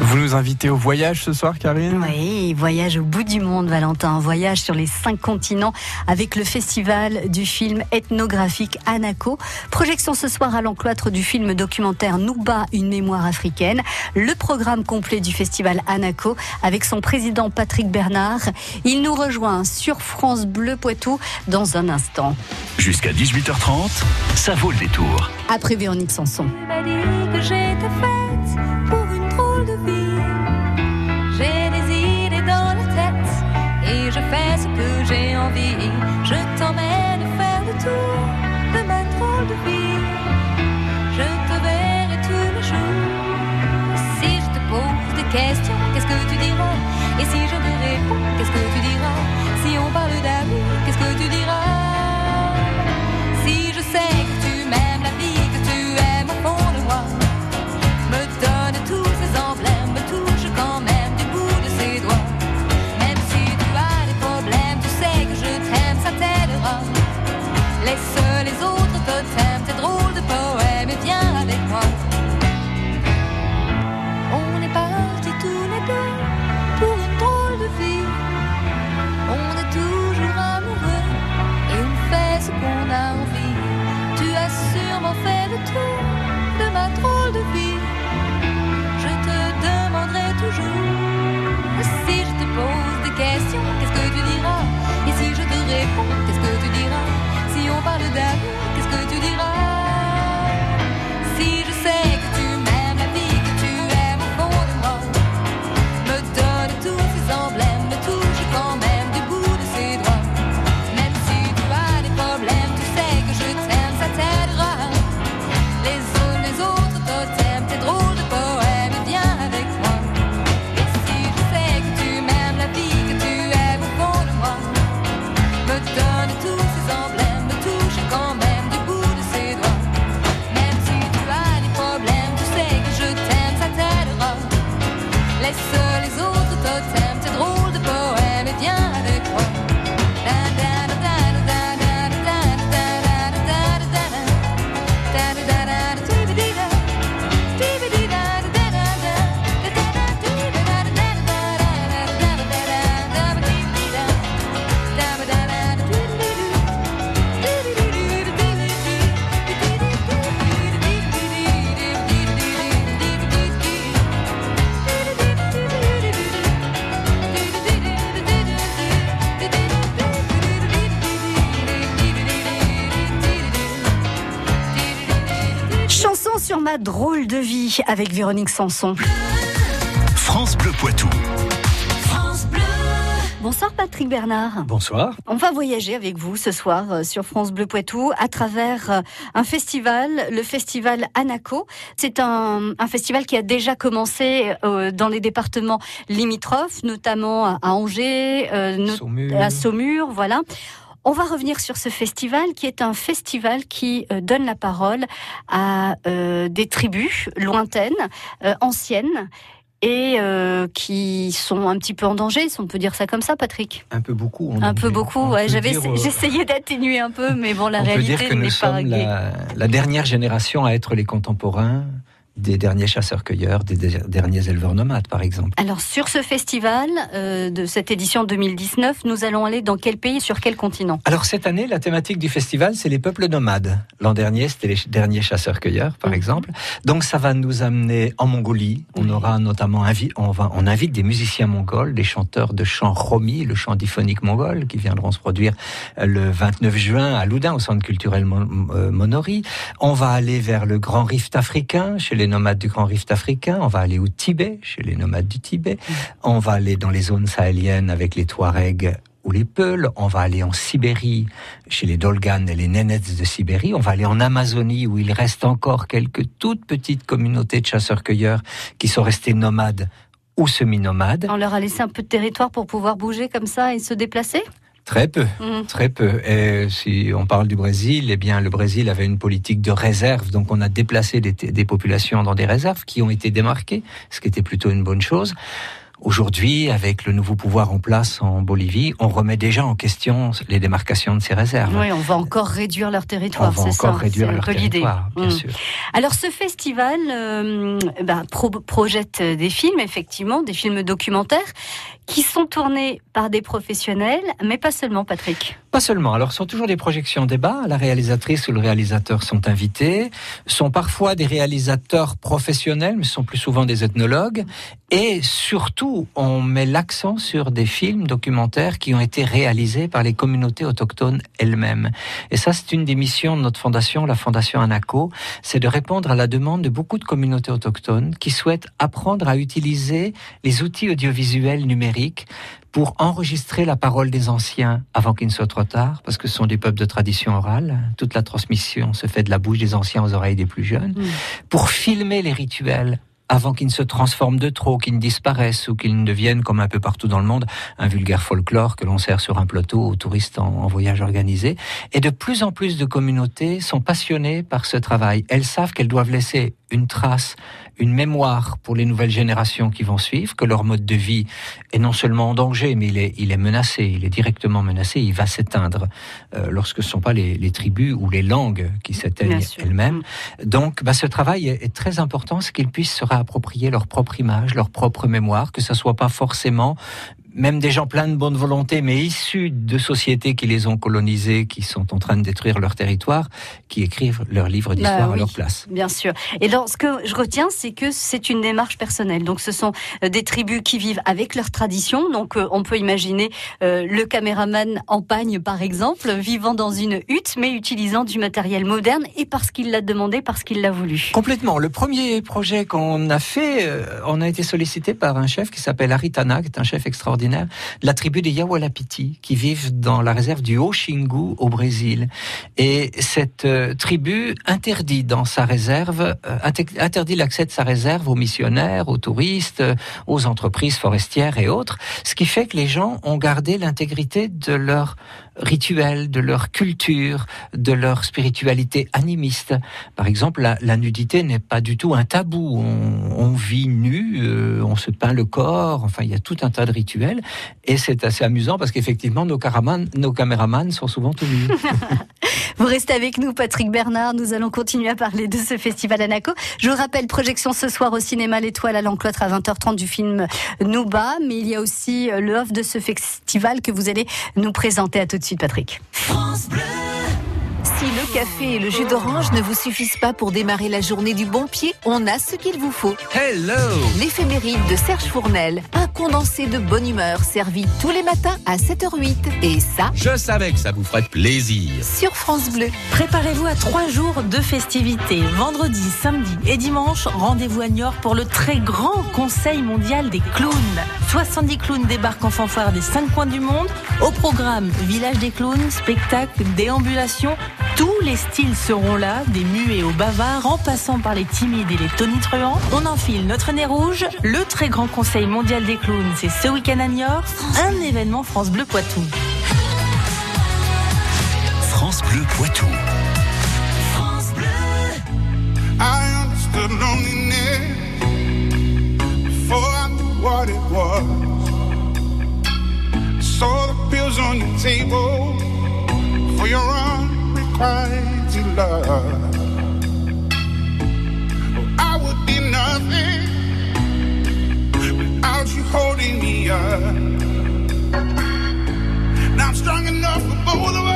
Vous nous invitez au voyage ce soir, Karine? Oui, voyage au bout du monde, Valentin. Voyage sur les cinq continents avec le festival du film ethnographique Anaco. Projection ce soir à l'encloître du film documentaire Nouba, une mémoire africaine. Le programme complet du festival Anaco avec son président Patrick Bernard. Il nous rejoint sur France Bleu Poitou dans un instant. Jusqu'à 18h30, ça vaut le détour. Après Véronique Sanson. je Laisse ma drôle de vie avec Véronique Sanson. France Bleu Poitou. Bonsoir Patrick Bernard. Bonsoir. On va voyager avec vous ce soir euh, sur France Bleu Poitou à travers euh, un festival, le festival Anaco. C'est un, un festival qui a déjà commencé euh, dans les départements limitrophes, notamment à Angers, euh, no- Saumur. à Saumur, voilà. On va revenir sur ce festival qui est un festival qui euh, donne la parole à euh, des tribus lointaines, euh, anciennes et qui sont un petit peu en danger, si on peut dire ça comme ça, Patrick. Un peu beaucoup. Un peu beaucoup, ouais. J'avais, j'essayais d'atténuer un peu, mais bon, la on réalité n'est nous pas sommes gaie. la, la dernière génération à être les contemporains des derniers chasseurs-cueilleurs, des der- derniers éleveurs nomades, par exemple. Alors, sur ce festival euh, de cette édition 2019, nous allons aller dans quel pays, sur quel continent? Alors cette année, la thématique du festival, c'est les peuples nomades. L'an dernier, c'était les derniers chasseurs-cueilleurs, par Mhm. exemple. Donc ça va nous amener en Mongolie. On Oui. aura notamment on, va, on invite des musiciens mongols, des chanteurs de chant romi, le chant diphonique mongol, qui viendront se produire euh, le 29 juin à Loudun, au centre culturel Mon- euh, Monori. On va aller vers le Grand Rift africain, chez les nomades du Grand Rift africain. On va aller au Tibet, chez les nomades du Tibet. On va aller dans les zones sahéliennes avec les Touaregs ou les Peuls. On va aller en Sibérie, chez les Dolganes et les Nénets de Sibérie. On va aller en Amazonie, où il reste encore quelques toutes petites communautés de chasseurs-cueilleurs qui sont restés nomades ou semi-nomades. On leur a laissé un peu de territoire pour pouvoir bouger comme ça et se déplacer? Très peu. Mhm. Très peu. Et si on parle du Brésil, eh bien, le Brésil avait une politique de réserve, donc on a déplacé des, des populations dans des réserves qui ont été démarquées, ce qui était plutôt une bonne chose. Aujourd'hui, avec le nouveau pouvoir en place en Bolivie, on remet déjà en question les démarcations de ces réserves. Oui, on va encore réduire leur on territoire, va c'est encore ça. réduire c'est un leur peu l'idée. territoire, bien Mm. sûr. Alors ce festival euh, ben, pro- projette des films, effectivement, des films documentaires qui sont tournés par des professionnels, mais pas seulement, Patrick. Pas seulement. Alors, ce sont toujours des projections débat. La réalisatrice ou le réalisateur sont invités. Ce sont parfois des réalisateurs professionnels, mais ce sont plus souvent des ethnologues. Et surtout, on met l'accent sur des films documentaires qui ont été réalisés par les communautés autochtones elles-mêmes. Et ça, c'est une des missions de notre fondation, la fondation Anaco, c'est de répondre à la demande de beaucoup de communautés autochtones qui souhaitent apprendre à utiliser les outils audiovisuels numériques pour enregistrer la parole des anciens avant qu'il ne soit trop tard, parce que ce sont des peuples de tradition orale. Toute la transmission se fait de la bouche des anciens aux oreilles des plus jeunes. Mm. Pour filmer les rituels avant qu'ils ne se transforment de trop, qu'ils ne disparaissent ou qu'ils ne deviennent, comme un peu partout dans le monde, un vulgaire folklore que l'on sert sur un plateau aux touristes en, en voyage organisé. Et de plus en plus de communautés sont passionnées par ce travail. Elles savent qu'elles doivent laisser une trace, une mémoire pour les nouvelles générations qui vont suivre, que leur mode de vie est non seulement en danger, mais il est, il est menacé, il est directement menacé, il va s'éteindre euh, lorsque ce ne sont pas les, les tribus ou les langues qui s'éteignent elles-mêmes. Mm. Donc, bah, ce travail est, est très important, c'est qu'ils puissent se réapproprier leur propre image, leur propre mémoire, que ça soit pas forcément même des gens pleins de bonne volonté, mais issus de sociétés qui les ont colonisés, qui sont en train de détruire leur territoire, qui écrivent leurs livres d'histoire Bah à oui. leur place. Bien sûr. Et alors, ce que je retiens, c'est que c'est une démarche personnelle. Donc, ce sont euh, des tribus qui vivent avec leurs traditions. Donc, euh, on peut imaginer euh, le caméraman en pagne, par exemple, vivant dans une hutte, mais utilisant du matériel moderne et parce qu'il l'a demandé, parce qu'il l'a voulu. Complètement. Le premier projet qu'on a fait, on a été sollicité par un chef qui s'appelle Aritana, qui est un chef extraordinaire, la tribu des Yawalapiti, qui vivent dans la réserve du Haut-Xingu au Brésil. Et cette euh, tribu interdit dans sa réserve, euh, inter- interdit l'accès de sa réserve aux missionnaires, aux touristes, euh, aux entreprises forestières et autres, ce qui fait que les gens ont gardé l'intégrité de leur rituel, de leur culture, de leur spiritualité animiste. Par exemple, la, la nudité n'est pas du tout un tabou. On, on vit nu, euh, on se peint le corps, enfin, il y a tout un tas de rituels. Et c'est assez amusant parce qu'effectivement, nos, nos caméramans sont souvent tout nus. Vous restez avec nous, Patrick Bernard. Nous allons continuer à parler de ce festival Anaco. Je vous rappelle, projection ce soir au cinéma L'Étoile à l'Encloître à 20h30 du film Nouba. Mais il y a aussi euh, le off de ce festival que vous allez nous présenter. À de suite, Patrick. Si le café et le jus d'orange ne vous suffisent pas pour démarrer la journée du bon pied, on a ce qu'il vous faut. Hello L'éphéméride de Serge Fournel, un condensé de bonne humeur servi tous les matins à 7h08. Et ça, Je savais que ça vous ferait plaisir. sur France Bleu. Préparez-vous à trois jours de festivités. Vendredi, samedi et dimanche, rendez-vous à Niort pour le très grand Conseil mondial des clowns. 70 clowns débarquent en fanfare des cinq coins du monde. Au programme, village des clowns, spectacle, déambulation. Tous les styles seront là, des muets aux bavards, en passant par les timides et les tonitruants. On enfile notre nez rouge. Le très grand Conseil mondial des clowns, c'est ce week-end à Niort. Un événement France Bleu Poitou. France Bleu Poitou. I understood loneliness before I knew what it was. Saw the pills on your table for your unrequited love. Oh, I would be nothing without you holding me up. Now I'm strong enough for both of us.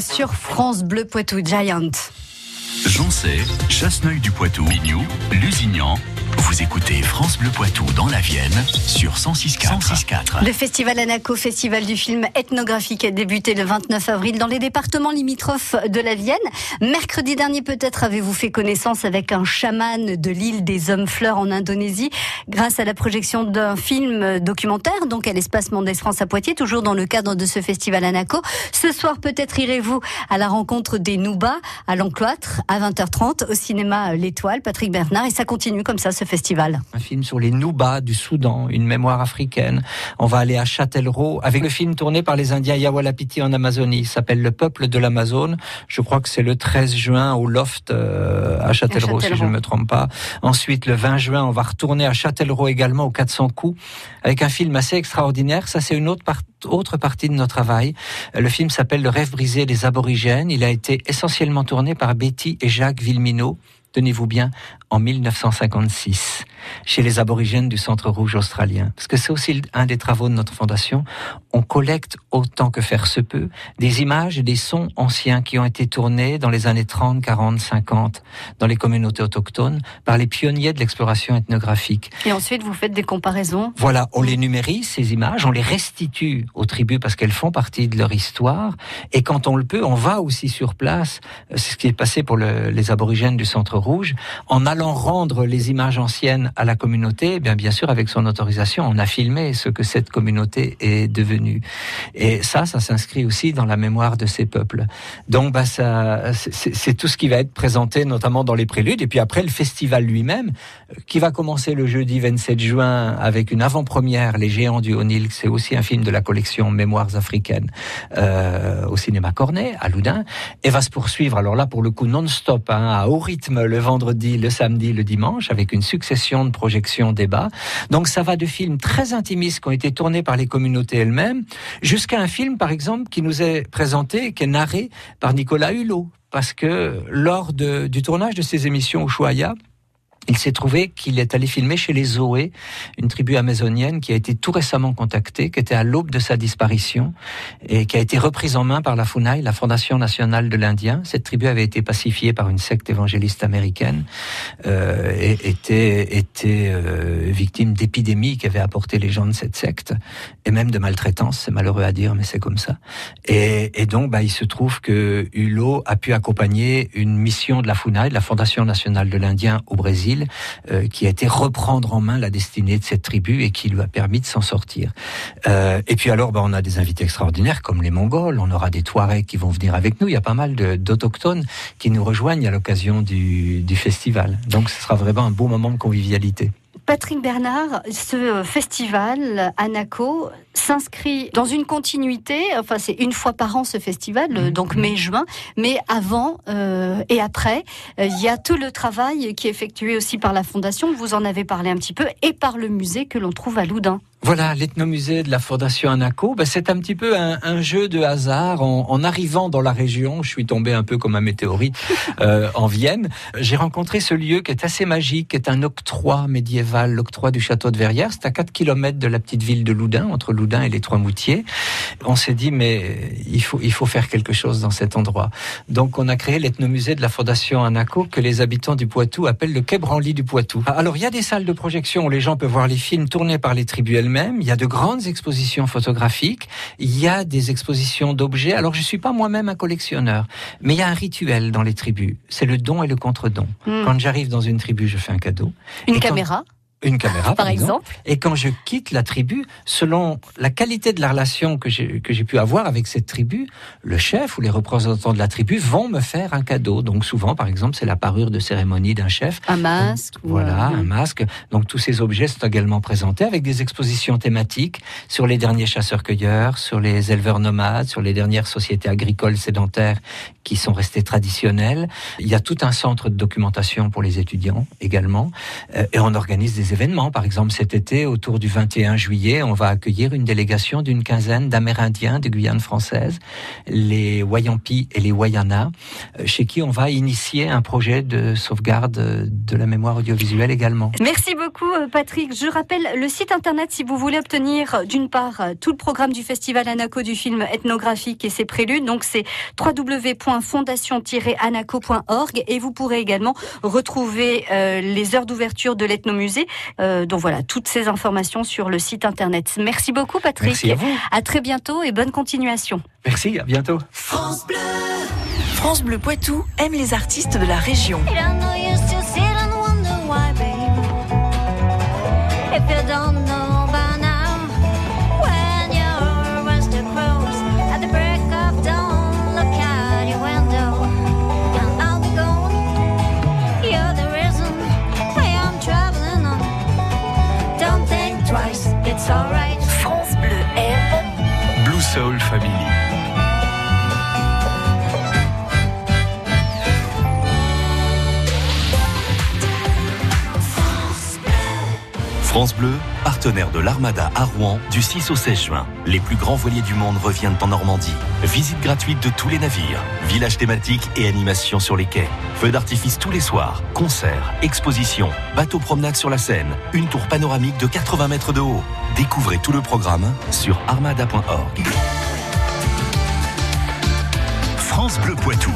sur France Bleu Poitou Giant. Jancet, Chasseneuil du Poitou, Mignou, Lusignan, vous écoutez France Bleu Poitou dans la Vienne sur 106.4. 106.4. Le festival Anaco, festival du film ethnographique, a débuté le 29 avril dans les départements limitrophes de la Vienne. Mercredi dernier, peut-être avez-vous fait connaissance avec un chaman de l'île des Hommes Fleurs en Indonésie, grâce à la projection d'un film documentaire, donc à l'espace Mendès France à Poitiers, toujours dans le cadre de ce festival Anaco. Ce soir, peut-être irez-vous à la rencontre des Noubas à l'Encloître à 20h30 au cinéma L'Étoile, Patrick Bernard, et ça continue comme ça ce festival. Un film sur les Noubas du Soudan, une mémoire africaine. On va aller à Châtellerault avec le film tourné par les Indiens Yawalapiti en Amazonie. Il s'appelle Le peuple de l'Amazone. Je crois que c'est le 13 juin au Loft euh, à Châtellerault, si je ne me trompe pas. Ensuite, le 20 juin, on va retourner à Châtellerault également au 400 coups avec un film assez extraordinaire. Ça, c'est une autre, part- autre partie de notre travail. Le film s'appelle Le rêve brisé des aborigènes. Il a été essentiellement tourné par Betty et Jacques Villeminot. Tenez-vous bien, en 1956, chez les aborigènes du Centre Rouge australien. Parce que c'est aussi un des travaux de notre fondation. On collecte autant que faire se peut des images et des sons anciens qui ont été tournés dans les années 30, 40, 50 dans les communautés autochtones par les pionniers de l'exploration ethnographique. Et ensuite, vous faites des comparaisons. Voilà, on les numérise, ces images, on les restitue aux tribus parce qu'elles font partie de leur histoire. Et quand on le peut, on va aussi sur place. C'est ce qui est passé pour le- les aborigènes du Centre Rouge. En allant rendre les images anciennes à la communauté, eh bien, bien sûr, avec son autorisation, on a filmé ce que cette communauté est devenue. Et ça, ça s'inscrit aussi dans la mémoire de ces peuples. Donc, bah, ça, c'est tout ce qui va être présenté, notamment dans les préludes. Et puis après, le festival lui-même, euh, qui va commencer le jeudi 27 juin avec une avant-première, Les Géants du Haut-Nil. C'est aussi un film de la collection Mémoires africaines euh, au cinéma Cornet, à Loudun. Et va se poursuivre, alors là, pour le coup, non-stop, hein, à haut rythme, le vendredi, le samedi, le dimanche, avec une succession de projections, débats. Donc, ça va de films très intimistes qui ont été tournés par les communautés elles-mêmes, jusqu'à un film, par exemple, qui nous est présenté, qui est narré par Nicolas Hulot. Parce que lors du tournage de ces émissions au Choya, il s'est trouvé qu'il est allé filmer chez les Zoé, une tribu amazonienne qui a été tout récemment contactée, qui était à l'aube de sa disparition et qui a été reprise en main par la FUNAI, la Fondation nationale de l'Indien. Cette tribu avait été pacifiée par une secte évangéliste américaine euh, et était, était euh, victime d'épidémies qui avaient apporté les gens de cette secte et même de maltraitance. C'est malheureux à dire, mais c'est comme ça. Et, et donc, bah, il se trouve que Hulot a pu accompagner une mission de la FUNAI, de la Fondation nationale de l'Indien au Brésil, euh, qui a été reprendre en main la destinée de cette tribu et qui lui a permis de s'en sortir. Euh, et puis alors, bah, on a des invités extraordinaires comme les Mongols, on aura des Touaregs qui vont venir avec nous. Il y a pas mal d'autochtones qui nous rejoignent à l'occasion du, du festival. Donc, ce sera vraiment un beau moment de convivialité. Patrick Bernard, ce festival Anaco s'inscrit dans une continuité, enfin c'est une fois par an ce festival, euh, donc mai-juin, mais avant euh, et après, euh, il y a tout le travail qui est effectué aussi par la Fondation, vous en avez parlé un petit peu, et par le musée que l'on trouve à Loudun. Voilà, l'ethnomusée de la Fondation Anaco, ben, c'est un petit peu un, un jeu de hasard. En, en arrivant dans la région, je suis tombé un peu comme un météorite euh, en Vienne. J'ai rencontré ce lieu qui est assez magique, qui est un octroi médiéval, l'octroi du château de Verrières. C'est à 4 km de la petite ville de Loudun, entre Loudun Et les Trois-Moutiers. On s'est dit, mais il faut, il faut faire quelque chose dans cet endroit. Donc, on a créé l'ethnomusée de la Fondation Anaco que les habitants du Poitou appellent le Quai Branly du Poitou. Alors, il y a des salles de projection où les gens peuvent voir les films tournés par les tribus elles-mêmes. Il y a de grandes expositions photographiques. Il y a des expositions d'objets. Alors, je suis pas moi-même un collectionneur, mais il y a un rituel dans les tribus. C'est le don et le contre-don. Hmm. Quand j'arrive dans une tribu, je fais un cadeau. Une Et quand- caméra, Une caméra, par par, exemple. Et quand je quitte la tribu, selon la qualité de la relation que j'ai pu avoir avec cette tribu, le chef ou les représentants de la tribu vont me faire un cadeau. Donc souvent, par exemple, c'est la parure de cérémonie d'un chef. un masque. Voilà, un masque. Donc tous ces objets sont également présentés avec des expositions thématiques sur les derniers chasseurs-cueilleurs, sur les éleveurs nomades, sur les dernières sociétés agricoles sédentaires qui sont restées traditionnelles. Il y a tout un centre de documentation pour les étudiants également. Euh, et on organise des événements. Par exemple, cet été, autour du 21 juillet, on va accueillir une délégation d'une quinzaine d'Amérindiens de Guyane française, les Wayampi et les Wayana, euh, chez qui on va initier un projet de sauvegarde euh, de la mémoire audiovisuelle également. Merci beaucoup euh, Patrick. Je rappelle le site internet si vous voulez obtenir d'une part tout le programme du festival Anaco du film ethnographique et ses préludes. Donc c'est www.fondation-anaco.org et vous pourrez également retrouver les heures d'ouverture de l'ethnomusée. Euh, donc voilà, toutes ces informations sur le site internet. Merci beaucoup Patrick. Merci à vous. À très bientôt et bonne continuation. Merci, à bientôt. France Bleu Poitou aime les artistes de la région. Soul Family. France Bleu, partenaire de l'Armada à Rouen du 6 au 16 juin. Les plus grands voiliers du monde reviennent en Normandie. Visite gratuite de tous les navires, village thématique et animation sur les quais. Feux d'artifice tous les soirs, concerts, expositions, bateaux promenade sur la Seine, une tour panoramique de 80 mètres de haut. Découvrez tout le programme sur armada.org. France Bleu Poitou.